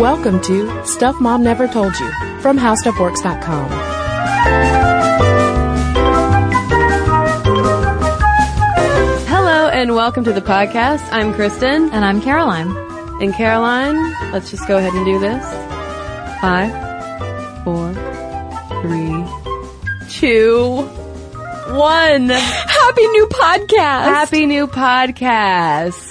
Welcome to Stuff Mom Never Told You from HowStuffWorks.com. Hello and welcome to the podcast. I'm Cristen. And I'm Caroline. And Caroline, let's just go ahead and do this. Five, four, three, two, one. Happy new podcast! Happy new podcast.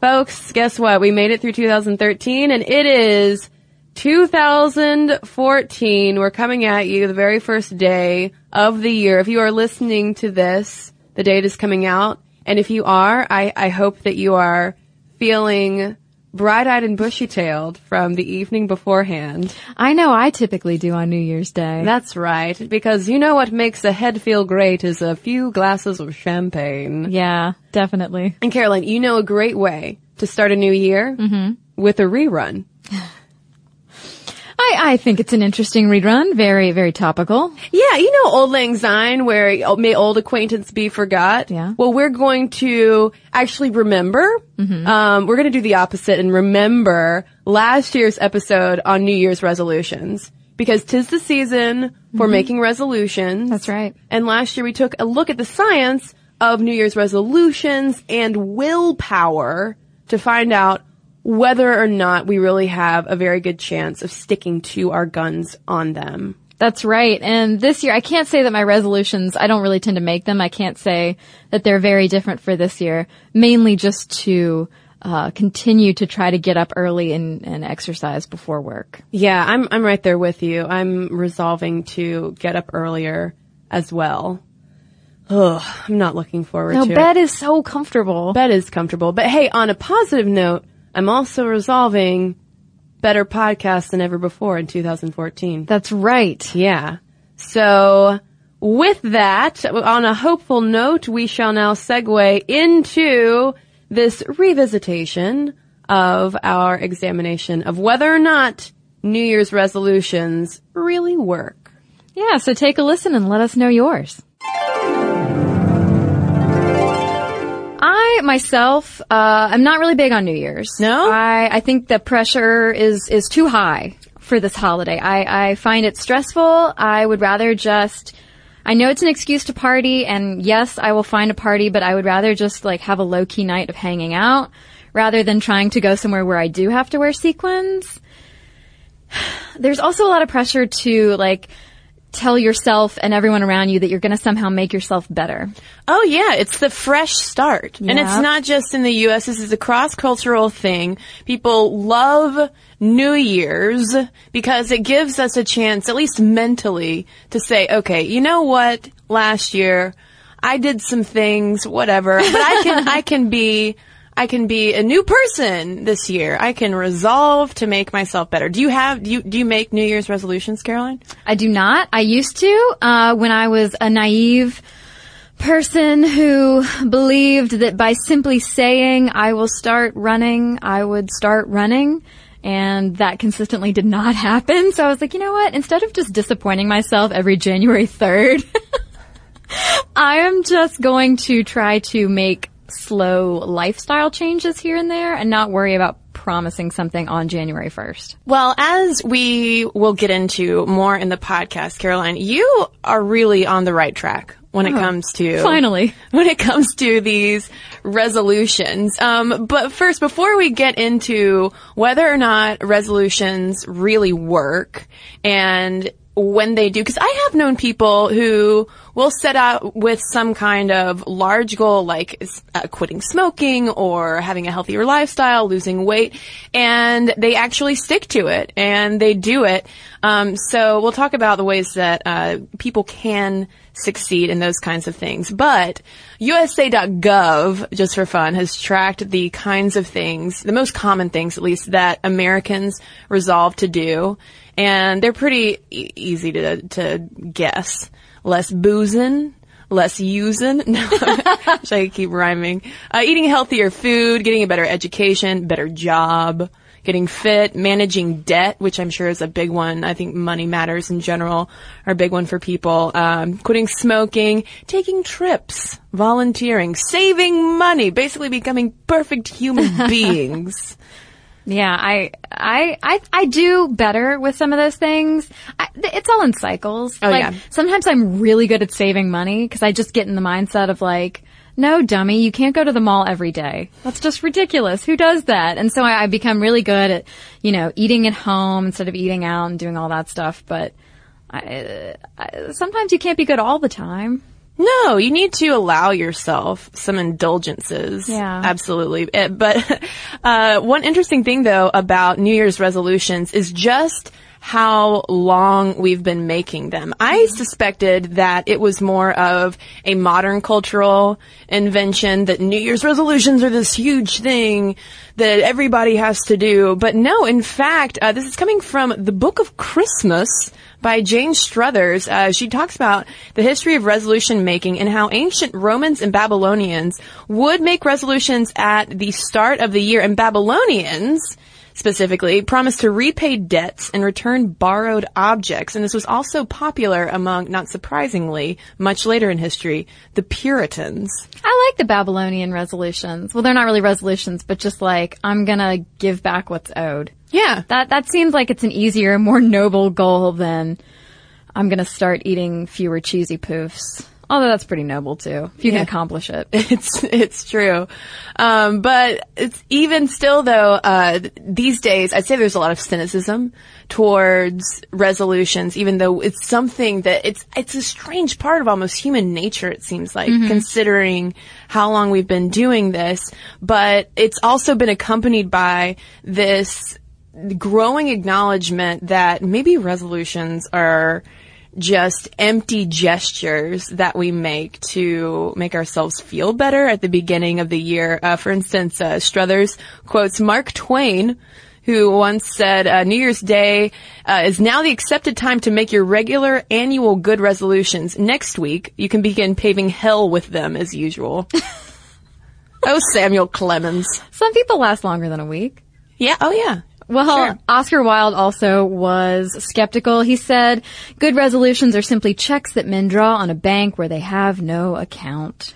Folks, guess what? We made it through 2013 and it is 2014. We're coming at you the very first day of the year. If you are listening to this, the date is coming out. And if you are, I, I hope that you are feeling bright-eyed and bushy-tailed from the evening beforehand. I know I typically do on New Year's Day. That's right, because you know what makes a head feel great is a few glasses of champagne. yeah, definitely. And Caroline, you know a great way to start a new year mm-hmm. with a rerun. I, I think it's an interesting rerun. Very, very topical. Yeah, you know Auld Lang Syne where may old acquaintance be forgot. Yeah. Well, we're going to actually remember. Um, we're going to do the opposite and remember last year's episode on New Year's resolutions because tis the season for making resolutions. That's right. And last year we took a look at the science of New Year's resolutions and willpower to find out whether or not we really have a very good chance of sticking to our guns on them. That's right. And this year, I can't say that my resolutions, I don't really tend to make them. I can't say that they're very different for this year, mainly just to uh, continue to try to get up early and, and exercise before work. Yeah, I'm I'm right there with you. I'm resolving to get up earlier as well. Ugh, I'm not looking forward No, to bed it. is so comfortable. Bed is comfortable. But hey, on a positive note, I'm also resolving better podcasts than ever before in 2014. That's right. Yeah. So with that, on a hopeful note, we shall now segue into this revisitation of our examination of whether or not New Year's resolutions really work. Yeah, so take a listen and let us know yours. I myself, uh, I'm not really big on New Year's. No? I, I think the pressure is is too high for this holiday. I, I find it stressful. I would rather just. I know it's an excuse to party, and yes, I will find a party, but I would rather just like have a low key night of hanging out rather than trying to go somewhere where I do have to wear sequins. There's also a lot of pressure to like tell yourself and everyone around you that you're going to somehow make yourself better. Oh yeah, it's the fresh start. And it's not just in the US, this is a cross-cultural thing. People love New Year's because it gives us a chance, at least mentally, to say, okay, you know what? Last year, I did some things, whatever, but I can, I can be, I can be a new person this year. I can resolve to make myself better. Do you have, do you, do you make New Year's resolutions, Caroline? I do not. I used to uh, when I was a naive person who believed that by simply saying I will start running, I would start running. And that consistently did not happen. So I was like, you know what? Instead of just disappointing myself every January 3rd, I am just going to try to make slow lifestyle changes here and there and not worry about promising something on January 1st. Well, as we will get into more in the podcast, Caroline, you are really on the right track when it comes to Finally. when it comes to these resolutions. Um, but first, before we get into whether or not resolutions really work and when they do, because I have known people who will set out with some kind of large goal, like uh, quitting smoking or having a healthier lifestyle, losing weight, and they actually stick to it and they do it. Um, so we'll talk about the ways that uh, people can succeed in those kinds of things. But USA.gov, just for fun, has tracked the kinds of things, the most common things at least, that Americans resolve to do. And they're pretty e- easy to, to guess. Less boozing, less using. No, should I keep rhyming? Uh, eating healthier food, getting a better education, better job, getting fit, managing debt, which I'm sure is a big one. I think money matters in general are a big one for people. Um, quitting smoking, taking trips, volunteering, saving money, basically becoming perfect human beings. Yeah, I, I, I, I do better with some of those things. I, it's all in cycles. Oh, like, yeah. sometimes I'm really good at saving money because I just get in the mindset of like, no, dummy, you can't go to the mall every day. That's just ridiculous. Who does that? And so I, I become really good at, you know, eating at home instead of eating out and doing all that stuff. But I, I, sometimes you can't be good all the time. No, you need to allow yourself some indulgences. Yeah. Absolutely. Eh, But uh, one interesting thing, though, about New Year's resolutions is just how long we've been making them. I suspected that it was more of a modern cultural invention, that New Year's resolutions are this huge thing that everybody has to do. But no, in fact, uh, this is coming from the Book of Christmas by Jane Struthers. Uh, she talks about the history of resolution making and how ancient Romans and Babylonians would make resolutions at the start of the year. And Babylonians, specifically, promised to repay debts and return borrowed objects. And this was also popular among, not surprisingly, much later in history, the Puritans. I like the Babylonian resolutions. Well, they're not really resolutions, but just like, I'm gonna give back what's owed. Yeah. That, that seems like it's an easier, more noble goal than I'm gonna start eating fewer cheesy poofs. Although that's pretty noble too, if you Yeah. can accomplish it. It's it's true, um, but it's even still though. Uh, these days, I'd say there's a lot of cynicism towards resolutions, even though it's something that it's it's a strange part of almost human nature. It seems like considering how long we've been doing this, but it's also been accompanied by this growing acknowledgement that maybe resolutions are just empty gestures that we make to make ourselves feel better at the beginning of the year. Uh, for instance, uh, Struthers quotes Mark Twain, who once said, uh, New Year's Day uh, is now the accepted time to make your regular annual good resolutions. Next week, you can begin paving hell with them as usual. oh, Samuel Clemens. Some people last longer than a week. Yeah, oh yeah. Well, Sure. Oscar Wilde also was skeptical. He said, good resolutions are simply checks that men draw on a bank where they have no account.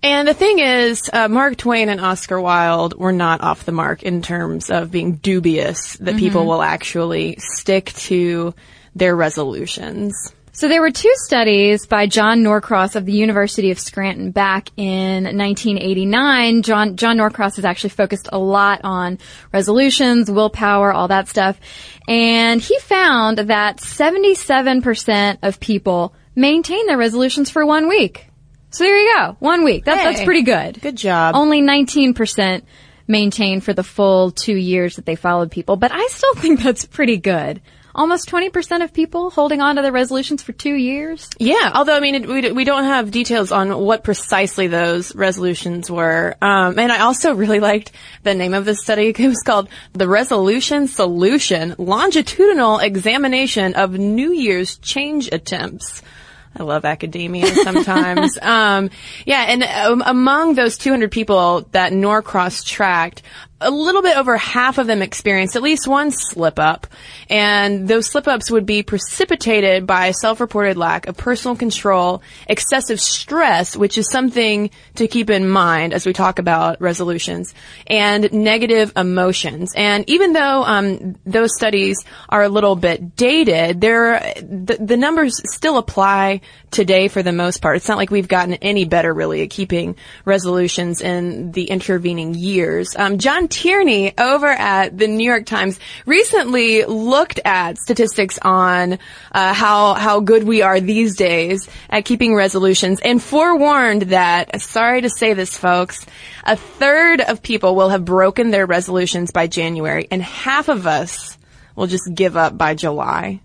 And the thing is, uh, Mark Twain and Oscar Wilde were not off the mark in terms of being dubious that people will actually stick to their resolutions. So there were two studies by John Norcross of the University of Scranton back in 1989. John, John Norcross has actually focused a lot on resolutions, willpower, all that stuff. And he found that 77% of people maintain their resolutions for one week. So there you go. One week. That, that's pretty good. Good job. Only 19% maintained for the full two years that they followed people, but I still think that's pretty good. Almost 20% of people holding on to their resolutions for two years. Yeah, although I mean, it, we, we don't have details on what precisely those resolutions were. Um, and I also really liked the name of this study. It was called the Resolution Solution Longitudinal Examination of New Year's Change Attempts. I love academia sometimes. um, yeah, and um, among those 200 people that Norcross tracked, a little bit over half of them experienced at least one slip up. And those slip ups would be precipitated by self-reported lack of personal control, excessive stress, which is something to keep in mind as we talk about resolutions, and negative emotions. And even though um, those studies are a little bit dated, they're, the, the numbers still apply today for the most part. It's not like we've gotten any better really at keeping resolutions in the intervening years. Um, John Tierney over at the New York Times recently looked at statistics on uh, how how good we are these days at keeping resolutions and forewarned that sorry to say this folks a third of people will have broken their resolutions by January and half of us will just give up by July.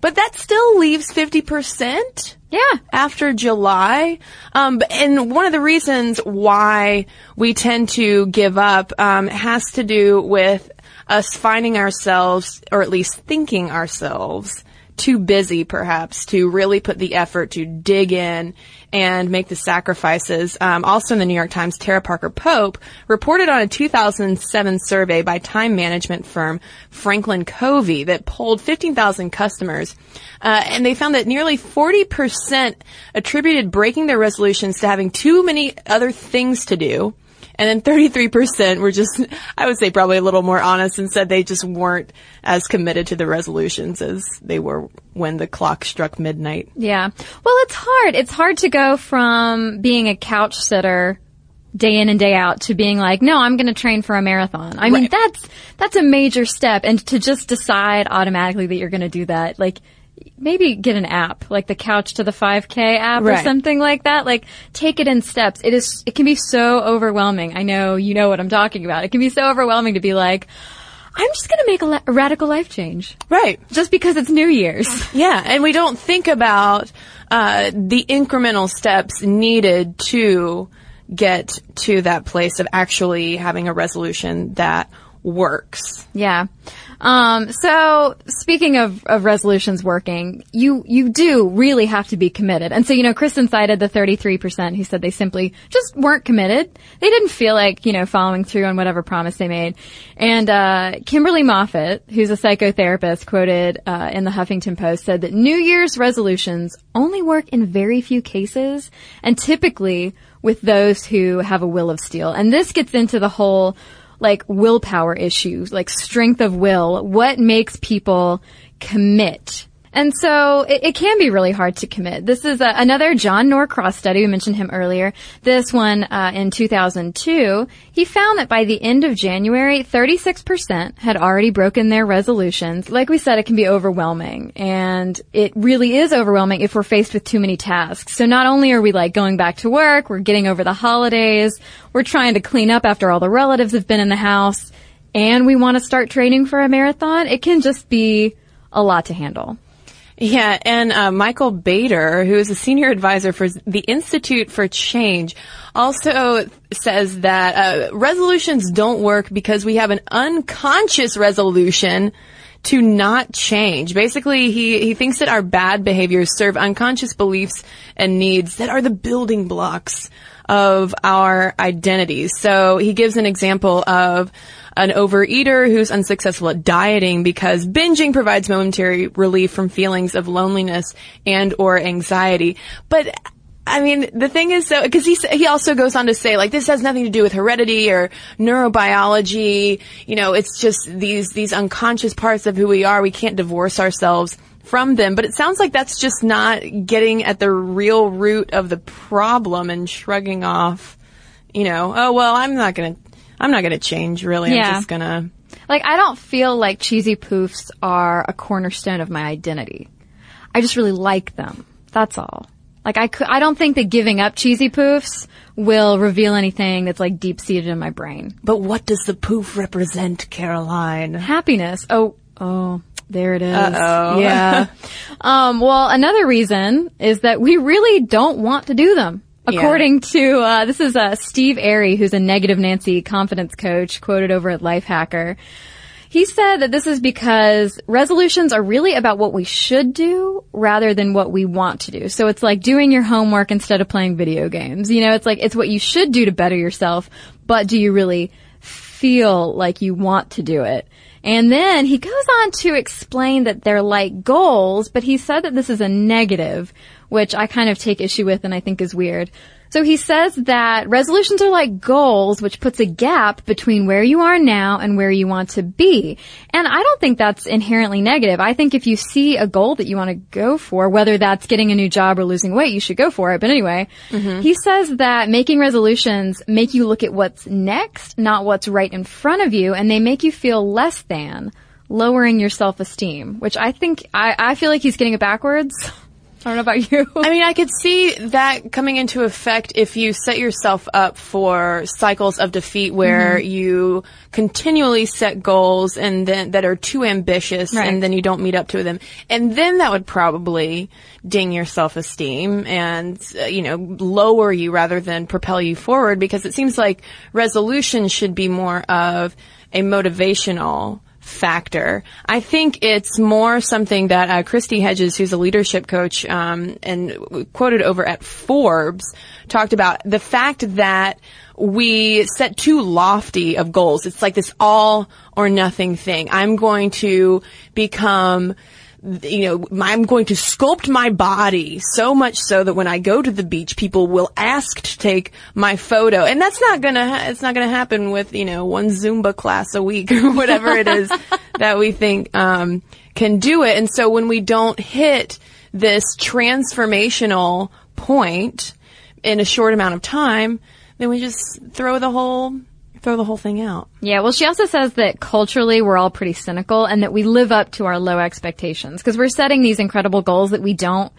But that still leaves 50%? Yeah. after July. Um, and one of the reasons why we tend to give up um, has to do with us finding ourselves, or at least thinking ourselves, too busy perhaps to really put the effort to dig in and make the sacrifices. Um, also in the New York Times, Tara Parker Pope reported on a 2007 survey by time management firm Franklin Covey that polled 15,000 customers. Uh, and they found that nearly 40% attributed breaking their resolutions to having too many other things to do And then 33% were just, I would say probably a little more honest and said they just weren't as committed to the resolutions as they were when the clock struck midnight. Yeah. Well, it's hard. It's hard to go from being a couch sitter day in and day out to being like, no, I'm going to train for a marathon. I mean, Right. that's, that's a major step. And to just decide automatically that you're going to do that, like, maybe get an app, like the couch to the 5k app or something like that. Like, take it in steps. It is, it can be so overwhelming. I know you know what I'm talking about. It can be so overwhelming to be like, I'm just going to make a, la- a radical life change Right. just because it's New Year's. Yeah, and we don't think about uh, the incremental steps needed to get to that place of actually having a resolution that works. Yeah. Um, so speaking of, of resolutions working, you, you do really have to be committed. And so, you know, Cristen cited the 33% who said they simply just weren't committed. They didn't feel like, you know, following through on whatever promise they made. And, uh, Kimberly Moffat, who's a psychotherapist quoted, uh, in the Huffington Post said that New Year's resolutions only work in very few cases and typically with those who have a will of steel. And this gets into the whole, like willpower issues, like strength of will, what makes people commit. And so it, it can be really hard to commit. This is a, another John Norcross study. We mentioned him earlier. This one uh, in 2002, he found that by the end of January, 36% had already broken their resolutions. Like we said, it can be overwhelming, and it really is overwhelming if we're faced with too many tasks. So not only are we like going back to work, we're getting over the holidays, we're trying to clean up after all the relatives have been in the house, and we want to start training for a marathon. It can just be a lot to handle. Yeah, and uh, Michael Bader, who is a senior advisor for the Institute for Change, also says that uh, resolutions don't work because we have an unconscious resolution to not change. Basically, he, he thinks that our bad behaviors serve unconscious beliefs and needs that are the building blocks of our identities. So he gives an example of an overeater who's unsuccessful at dieting because binging provides momentary relief from feelings of loneliness and or anxiety. But I mean, the thing is so because he he also goes on to say like this has nothing to do with heredity or neurobiology. You know, it's just these these unconscious parts of who we are. We can't divorce ourselves from them. But it sounds like that's just not getting at the real root of the problem and shrugging off. You know, oh well, I'm not gonna, I'm not gonna change. Really, Yeah. I'm just gonna. Like, I don't feel like cheesy poofs are a cornerstone of my identity. I just really like them. That's all. Like, I could, I don't think that giving up cheesy poofs will reveal anything that's like deep seated in my brain. But what does the poof represent, Caroline? Happiness. Oh, oh, there it is. Uh-oh. Yeah. um, well, another reason is that we really don't want to do them. Yeah. According to, uh, this is, uh, Steve Airy, who's a negative Nancy confidence coach, quoted over at Lifehacker. He said that this is because resolutions are really about what we should do rather than what we want to do. So it's like doing your homework instead of playing video games. You know, it's like, it's what you should do to better yourself, but do you really feel like you want to do it? And then he goes on to explain that they're like goals, but he said that this is a negative, which I kind of take issue with and I think is weird. So he says that resolutions are like goals, which puts a gap between where you are now and where you want to be. And I don't think that's inherently negative. I think if you see a goal that you want to go for, whether that's getting a new job or losing weight, you should go for it. But anyway, mm-hmm. he says that making resolutions make you look at what's next, not what's right in front of you, and they make you feel less than, lowering your self-esteem, which I think, I, I feel like he's getting it backwards. I don't know about you. I mean, I could see that coming into effect if you set yourself up for cycles of defeat where Mm-hmm. you continually set goals and then that are too ambitious Right. and then you don't meet up to them. And then that would probably ding your self-esteem and, uh, you know, lower you rather than propel you forward because it seems like resolution should be more of a motivational factor. I think it's more something that uh, Kristi Hedges, who's a leadership coach um, and quoted over at Forbes, talked about the fact that we set too lofty of goals. It's like this all or nothing thing. I'm going to become you know, I'm going to sculpt my body so much so that when I go to the beach, people will ask to take my photo. And that's not gonna, ha- it's not gonna happen with, you know, one Zumba class a week or whatever it is that we think, um, can do it. And so when we don't hit this transformational point in a short amount of time, then we just throw the whole, throw the whole thing out. Yeah, well, she also says that culturally we're all pretty cynical and that we live up to our low expectations because we're setting these incredible goals that we don't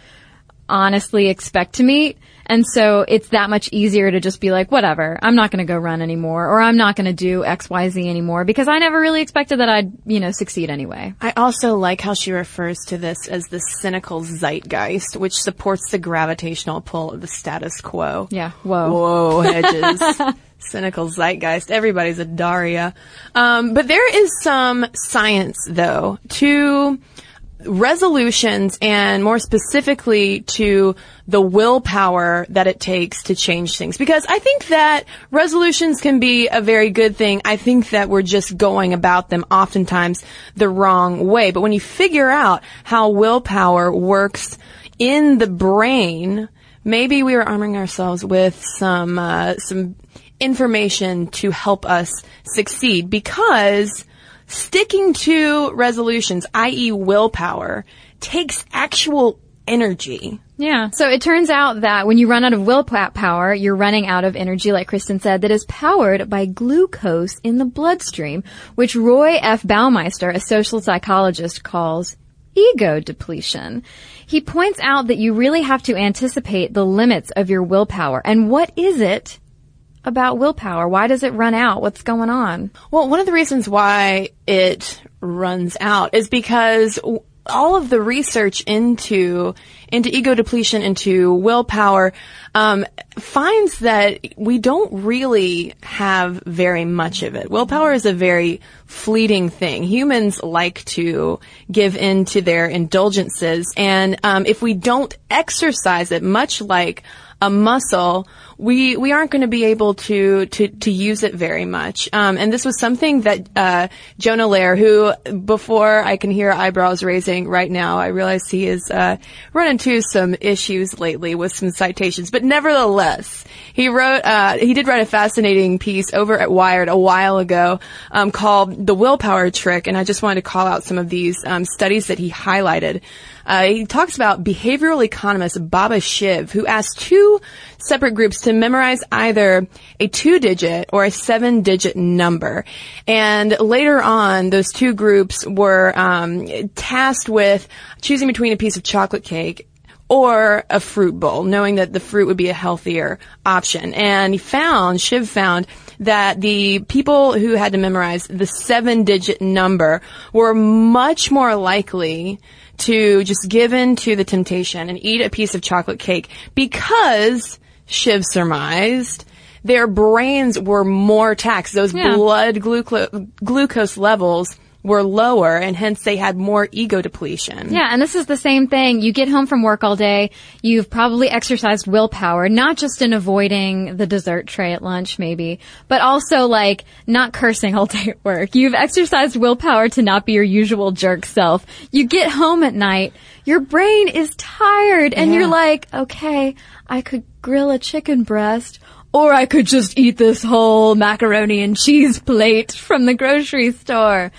honestly expect to meet. And so it's that much easier to just be like, whatever, I'm not going to go run anymore or I'm not going to do XYZ anymore because I never really expected that I'd, you know, succeed anyway. I also like how she refers to this as the cynical zeitgeist, which supports the gravitational pull of the status quo. Yeah, whoa. Whoa, Hedges. cynical zeitgeist. Everybody's a Daria. Um, but there is some science, though, to resolutions and more specifically to the willpower that it takes to change things. Because I think that resolutions can be a very good thing. I think that we're just going about them oftentimes the wrong way. But when you figure out how willpower works in the brain, maybe we are arming ourselves with some, uh, some information to help us succeed because sticking to resolutions, i.e. willpower, takes actual energy. Yeah. So it turns out that when you run out of willpower, you're running out of energy, like Cristen said, that is powered by glucose in the bloodstream, which Roy F. Baumeister, a social psychologist, calls ego depletion. He points out that you really have to anticipate the limits of your willpower. And what is it about willpower? Why does it run out? What's going on? Well, one of the reasons why it runs out is because all of the research into into ego depletion, into willpower, um, finds that we don't really have very much of it. Willpower is a very fleeting thing. Humans like to give in to their indulgences, and um, if we don't exercise it, much like a muscle, we we aren't going to be able to to to use it very much. Um, and this was something that uh, Jonah Lehrer, who before I can hear eyebrows raising right now, I realize he is uh, run into some issues lately with some citations, but nevertheless, he wrote uh, he did write a fascinating piece over at Wired a while ago um, called "The Willpower Trick," and I just wanted to call out some of these um, studies that he highlighted. Uh, he talks about behavioral economist Baba Shiv, who asked two separate groups to memorize either a two-digit or a seven-digit number. And later on, those two groups were um, tasked with choosing between a piece of chocolate cake or a fruit bowl, knowing that the fruit would be a healthier option. And he found, Shiv found, that the people who had to memorize the seven digit number were much more likely to just give in to the temptation and eat a piece of chocolate cake because Shiv surmised their brains were more taxed. Those Yeah. blood gluco- glucose levels were lower and hence they had more ego depletion. Yeah, and this is the same thing. You get home from work all day. You've probably exercised willpower, not just in avoiding the dessert tray at lunch, maybe, but also like not cursing all day at work. You've exercised willpower to not be your usual jerk self. You get home at night. Your brain is tired and Yeah. you're like, okay, I could grill a chicken breast or I could just eat this whole macaroni and cheese plate from the grocery store.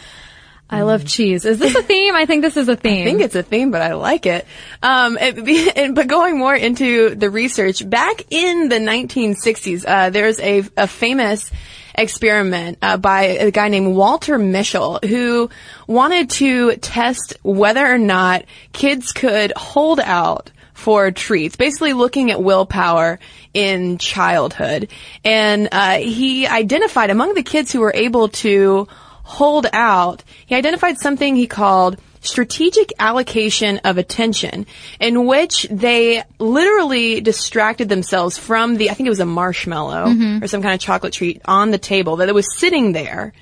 I love cheese. Is this a theme? I think this is a theme. I think it's a theme, but I like it. Um, it- and- but going more into the research, back in the 1960s, uh, there's a, a famous experiment uh, by a guy named Walter Mischel who wanted to test whether or not kids could hold out for treats, basically looking at willpower in childhood. And uh, he identified among the kids who were able to hold out, he identified something he called strategic allocation of attention in which they literally distracted themselves from the, I think it was a marshmallow or some kind of chocolate treat on the table that it was sitting there.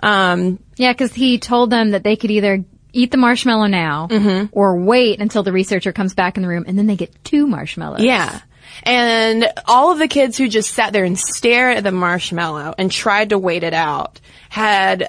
Um, Yeah, because he told them that they could either eat the marshmallow now Mm-hmm. or wait until the researcher comes back in the room and then they get two marshmallows. Yeah. And all of the kids who just sat there and stared at the marshmallow and tried to wait it out had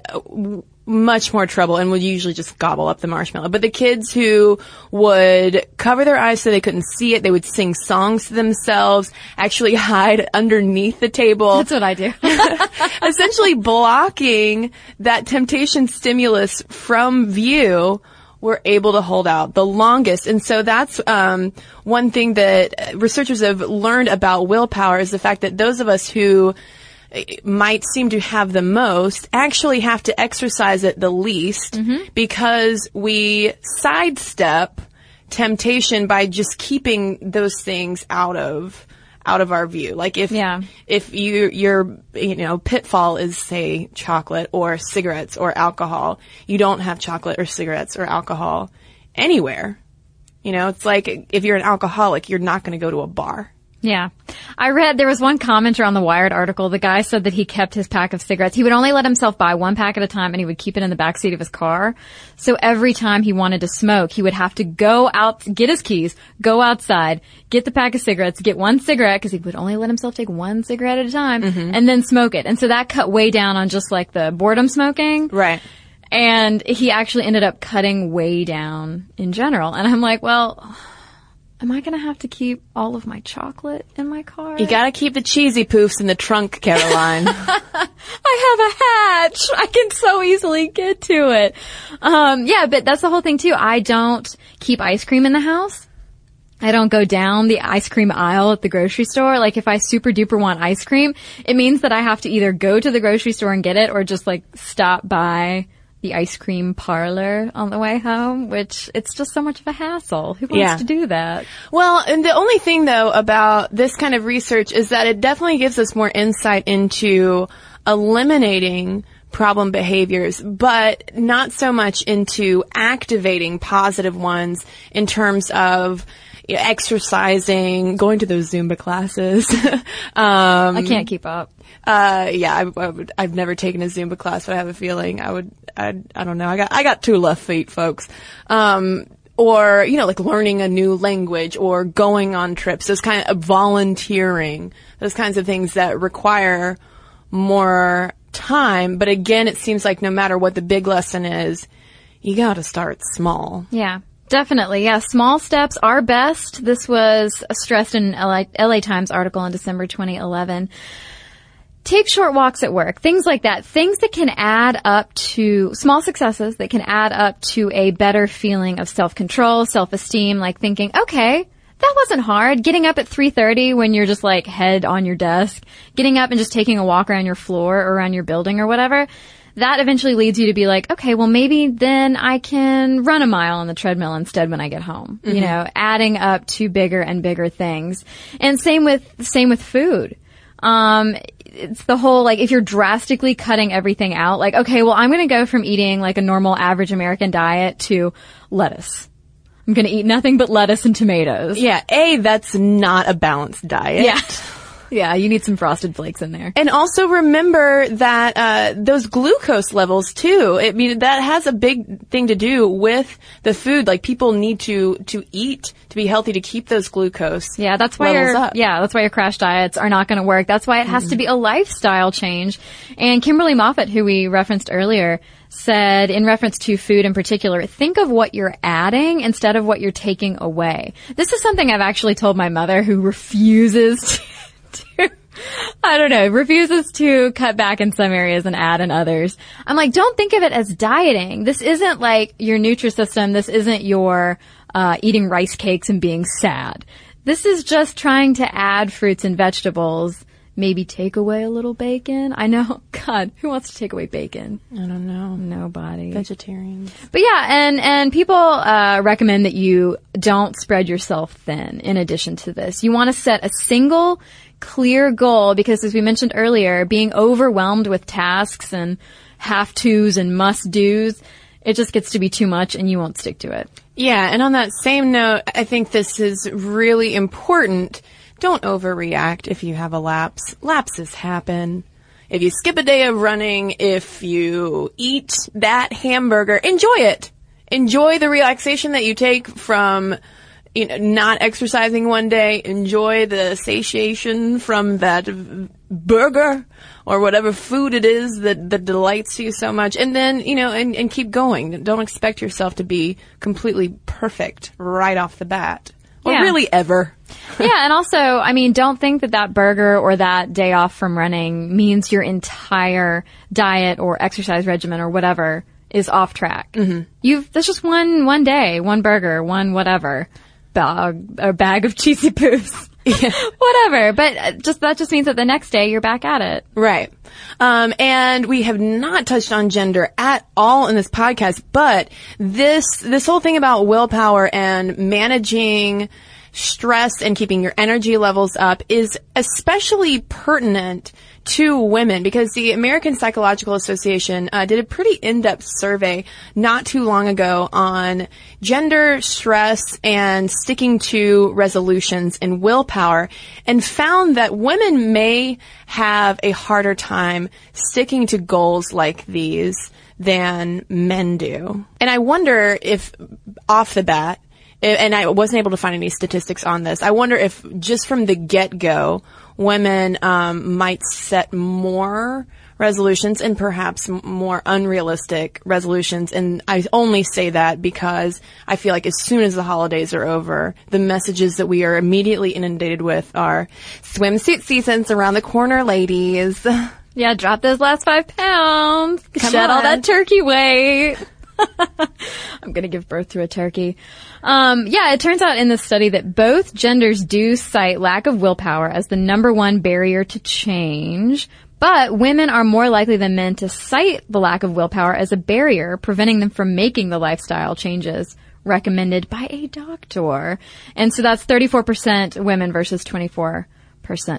much more trouble and would usually just gobble up the marshmallow. But the kids who would cover their eyes so they couldn't see it, they would sing songs to themselves, actually hide underneath the table That's what I do. essentially blocking that temptation stimulus from view were able to hold out the longest. And so that's um, one thing that researchers have learned about willpower is the fact that those of us who eh, might seem to have the most actually have to exercise it the least because we sidestep temptation by just keeping those things out of out of our view. Like if Yeah. if you your you know pitfall is say chocolate or cigarettes or alcohol, you don't have chocolate or cigarettes or alcohol anywhere. You know, it's like if you're an alcoholic, you're not going to go to a bar. Yeah. I read there was one commenter on the Wired article. The guy said that he kept his pack of cigarettes. He would only let himself buy one pack at a time and he would keep it in the back seat of his car. So every time he wanted to smoke, he would have to go out, get his keys, go outside, get the pack of cigarettes, get one cigarette because he would only let himself take one cigarette at a time mm-hmm. and then smoke it. And so that cut way down on just like the boredom smoking. Right. And he actually ended up cutting way down in general. And I'm like, well, am I going to have to keep all of my chocolate in my car? You got to keep the cheesy poofs in the trunk, Caroline. I have a hatch. I can so easily get to it. Um, yeah, but that's the whole thing too. I don't keep ice cream in the house. I don't go down the ice cream aisle at the grocery store. Like if I super duper want ice cream, it means that I have to either go to the grocery store and get it or just like stop by the ice cream parlor on the way home, which it's just so much of a hassle. Who wants Yeah. to do that? Well, and the only thing though about this kind of research is that it definitely gives us more insight into eliminating problem behaviors, but not so much into activating positive ones in terms of you know, exercising, going to those Zumba classes. um, I can't keep up. uh, yeah, I, I would, I've never taken a Zumba class, but I have a feeling I would, I, I don't know. I got, I got two left feet, folks. Um, or, you know, like learning a new language or going on trips, those kind of volunteering, those kinds of things that require more time. But again, it seems like no matter what the big lesson is, you gotta start small. Yeah, definitely. Yeah, small steps are best. This was stressed in LA, LA Times article in December 2011. Take short walks at work, things like that. Things that can add up to small successes that can add up to a better feeling of self-control, self-esteem, like thinking, okay, that wasn't hard. Getting up at 3.30 when you're just like head on your desk, getting up and just taking a walk around your floor or around your building or whatever, that eventually leads you to be like, okay, well maybe then I can run a mile on the treadmill instead when I get home. You know, adding up to bigger and bigger things. And same with, same with food. Um, it's the whole, like, if you're drastically cutting everything out, like, okay, well, I'm gonna go from eating like a normal average American diet to lettuce. I'm gonna eat nothing but lettuce and tomatoes. Yeah, A, that's not a balanced diet. Yeah. Yeah, you need some frosted flakes in there. And also remember that uh, those glucose levels too. I mean, that has a big thing to do with the food. Like people need to to eat to be healthy to keep those glucose. Yeah, that's why levels your up. yeah, that's why your crash diets are not going to work. That's why it has to be a lifestyle change. And Kimberly Moffat, who we referenced earlier, said in reference to food in particular, think of what you're adding instead of what you're taking away. This is something I've actually told my mother who refuses to, I don't know, refuses to cut back in some areas and add in others. I'm like, don't think of it as dieting. This isn't like your Nutrisystem. This isn't your uh, eating rice cakes and being sad. This is just trying to add fruits and vegetables. Maybe take away a little bacon. I know, God, who wants to take away bacon? I don't know. Nobody. Vegetarians. But yeah, and and people uh, recommend that you don't spread yourself thin. In addition to this, you want to set a single, clear goal because, as we mentioned earlier, being overwhelmed with tasks and have tos and must dos, it just gets to be too much, and you won't stick to it. Yeah, and on that same note, I think this is really important. Don't overreact if you have a lapse. Lapses happen. If you skip a day of running, if you eat that hamburger, enjoy it. Enjoy the relaxation that you take from you know, not exercising one day, enjoy the satiation from that burger or whatever food it is that, that delights you so much. And then, you know, and, and keep going. Don't expect yourself to be completely perfect right off the bat. Or Yeah. really ever. yeah, and also, I mean, don't think that that burger or that day off from running means your entire diet or exercise regimen or whatever is off track. Mm-hmm. You've that's just one one day, one burger, one whatever, bag or bag of cheesy poofs, whatever. But uh, just that just means that the next day you're back at it. Right. Um, and we have not touched on gender at all in this podcast, but this, this whole thing about willpower and managing stress and keeping your energy levels up is especially pertinent to women because the American Psychological Association uh, did a pretty in-depth survey not too long ago on gender, stress, and sticking to resolutions and willpower and found that women may have a harder time sticking to goals like these than men do. And I wonder if off the bat, and I wasn't able to find any statistics on this. I wonder if just from the get-go, women um, might set more resolutions and perhaps more unrealistic resolutions. And I only say that because I feel like as soon as the holidays are over, the messages that we are immediately inundated with are swimsuit season's around the corner, ladies. Yeah, drop those last five pounds. Come Shed all that turkey weight. I'm gonna give birth to a turkey. Um, yeah, it turns out in this study that both genders do cite lack of willpower as the number one barrier to change. But women are more likely than men to cite the lack of willpower as a barrier, preventing them from making the lifestyle changes recommended by a doctor. And so that's 34% women versus 24%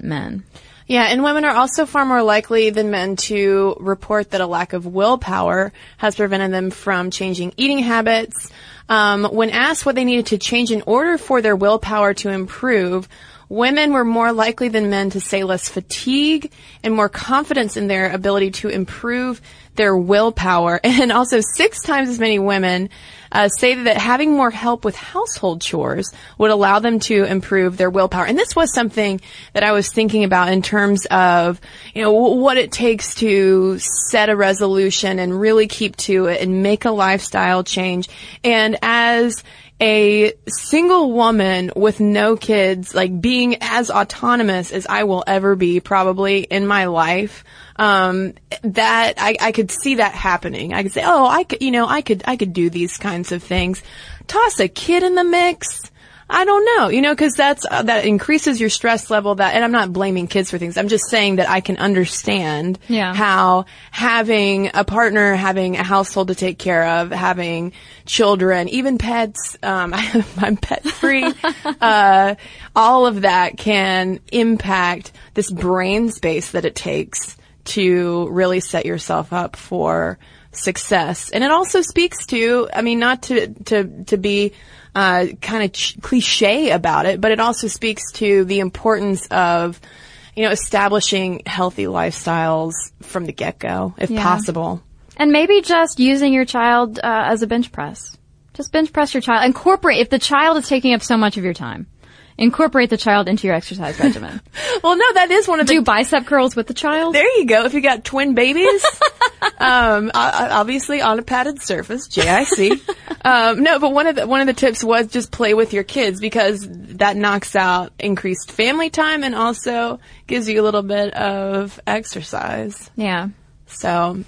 men. Yeah, and women are also far more likely than men to report that a lack of willpower has prevented them from changing eating habits. Um, when asked what they needed to change in order for their willpower to improve, women were more likely than men to say less fatigue and more confidence in their ability to improve their willpower. And also six times as many women uh, say that having more help with household chores would allow them to improve their willpower. And this was something that I was thinking about in terms of, you know, what it takes to set a resolution and really keep to it and make a lifestyle change. And as a single woman with no kids, like being as autonomous as I will ever be probably in my life, um, that I, I could see that happening. I could say, oh, I could, you know, I could, I could do these kinds of things. Toss a kid in the mix. I don't know, you know, because that's uh, that increases your stress level. That, and I'm not blaming kids for things. I'm just saying that I can understand Yeah. how having a partner, having a household to take care of, having children, even pets. Um, I'm pet free. uh, all of that can impact this brain space that it takes to really set yourself up for success. And it also speaks to, I mean, not to, to, to be, uh, kind of ch- cliche about it, but it also speaks to the importance of, you know, establishing healthy lifestyles from the get-go, if Yeah. possible. And maybe just using your child uh, as a bench press. Just bench press your child. Incorporate if the child is taking up so much of your time. Incorporate the child into your exercise regimen. Well, no, that is one of the Do bicep curls with the child. There you go. If you got twin babies, um, obviously on a padded surface, JIC. um, no, but one of the one of the tips was just play with your kids because that knocks out increased family time and also gives you a little bit of exercise. Yeah. So,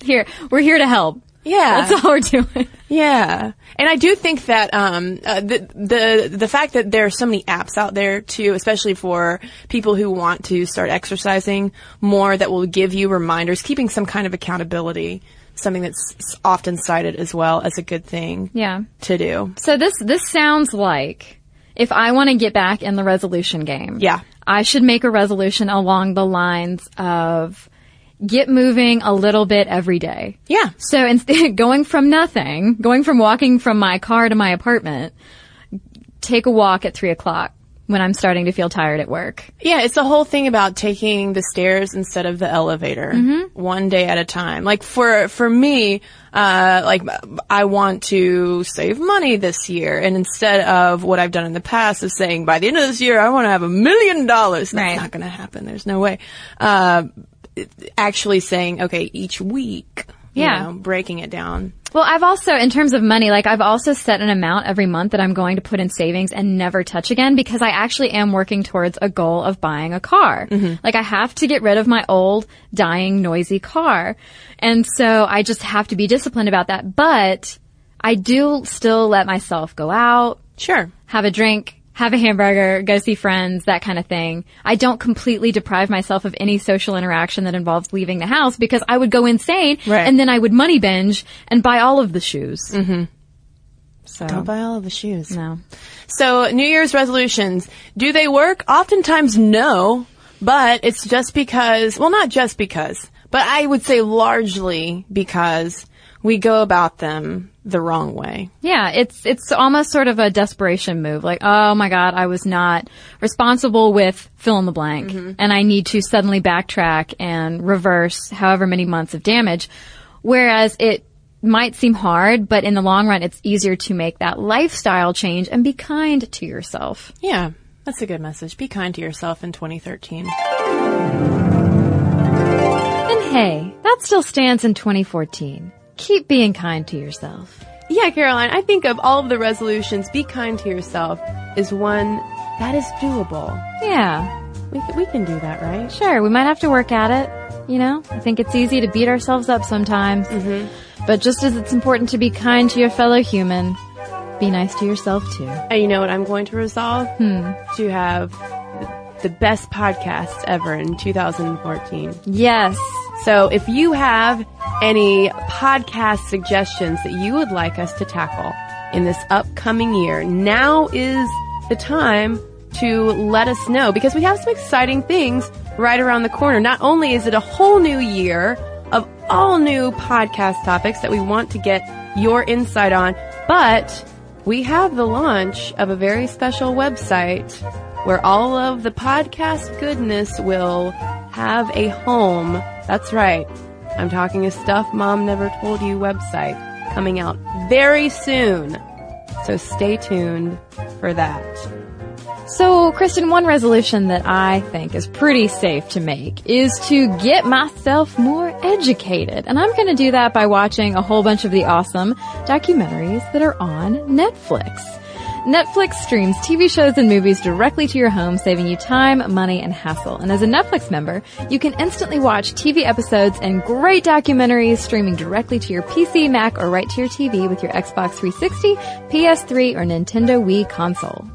Here, we're here to help. Yeah, That's all we're doing. yeah. And I do think that um, uh, the the the fact that there are so many apps out there too, especially for people who want to start exercising more, that will give you reminders, keeping some kind of accountability, something that's often cited as well as a good thing Yeah. to do. So this this sounds like if I want to get back in the resolution game. Yeah. I should make a resolution along the lines of get moving a little bit every day. Yeah. So instead, going from nothing, going from walking from my car to my apartment, take a walk at three o'clock. when I'm starting to feel tired at work. Yeah, it's the whole thing about taking the stairs instead of the elevator, one day at a time. Like for for me, uh, like I want to save money this year, and instead of what I've done in the past of saying by the end of this year I want to have a million dollars, that's Right. not going to happen. There's no way. Uh, actually saying okay each week, you Yeah. know, breaking it down. Well, I've also, in terms of money, like I've also set an amount every month that I'm going to put in savings and never touch again because I actually am working towards a goal of buying a car. Mm-hmm. Like I have to get rid of my old, dying, noisy car. And so I just have to be disciplined about that. But I do still let myself go out, Sure. have a drink, have a hamburger, go see friends, that kind of thing. I don't completely deprive myself of any social interaction that involves leaving the house because I would go insane Right. and then I would money binge and buy all of the shoes. Mm-hmm. So, Don't buy all of the shoes. no. So, New Year's resolutions, do they work? Oftentimes, no. But it's just because, well, not just because, but I would say largely because we go about them the wrong way. Yeah, it's it's almost sort of a desperation move. Like, oh my god, I was not responsible with fill in the blank, mm-hmm. and I need to suddenly backtrack and reverse however many months of damage. Whereas it might seem hard, but in the long run, it's easier to make that lifestyle change and be kind to yourself. Yeah, that's a good message. Be kind to yourself in 2013. And hey, that still stands in 2014. Keep being kind to yourself. Yeah, Caroline, I think of all of the resolutions, be kind to yourself is one that is doable. Yeah, We, we can do that, right? Sure, we might have to work at it. You know, I think it's easy to beat ourselves up sometimes. Mm-hmm. But just as it's important to be kind to your fellow human, be nice to yourself too. And you know what I'm going to resolve? Hmm. To have the best podcast ever in 2014. Yes. So if you have any podcast suggestions that you would like us to tackle in this upcoming year, now is the time to let us know because we have some exciting things right around the corner. Not only is it a whole new year of all new podcast topics that we want to get your insight on, but we have the launch of a very special website where all of the podcast goodness will have a home. That's right. I'm talking a Stuff Mom Never Told You website coming out very soon. So stay tuned for that. So, Cristen, one resolution that I think is pretty safe to make is to get myself more educated. And I'm going to do that by watching a whole bunch of the awesome documentaries that are on Netflix. Netflix streams TV shows and movies directly to your home, saving you time, money, and hassle. And as a Netflix member, you can instantly watch TV episodes and great documentaries streaming directly to your PC, Mac, or right to your TV with your Xbox 360, PS3, or Nintendo Wii console.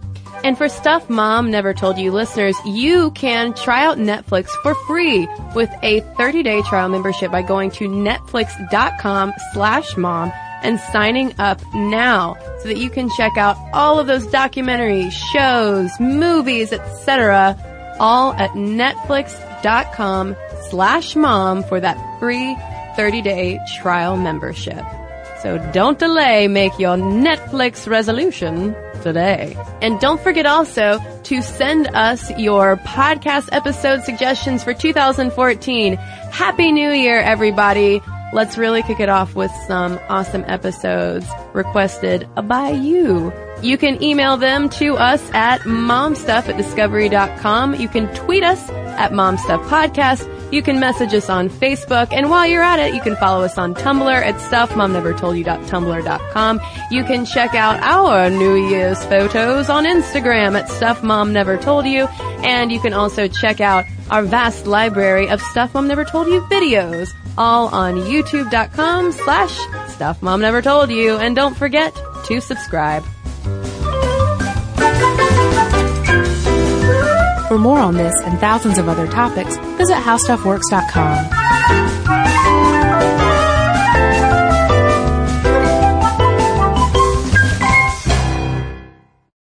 And for Stuff Mom Never Told You listeners, you can try out Netflix for free with a 30-day trial membership by going to netflix.com slash mom and signing up now so that you can check out all of those documentaries, shows, movies, etc. all at netflix.com slash mom for that free 30-day trial membership. So don't delay, make your Netflix resolution today. And don't forget also to send us your podcast episode suggestions for 2014. Happy New Year, everybody. Let's really kick it off with some awesome episodes requested by you. You can email them to us at momstuff at discovery.com. You can tweet us at momstuffpodcast. You can message us on Facebook. And while you're at it, you can follow us on Tumblr at stuffmomnevertoldyou.tumblr.com. You can check out our New Year's photos on Instagram at Stuff Mom Never Told You. And you can also check out our vast library of Stuff Mom Never Told You videos, all on youtube.com slash Stuff Mom Never Told You. And don't forget to subscribe. For more on this and thousands of other topics, visit howstuffworks.com.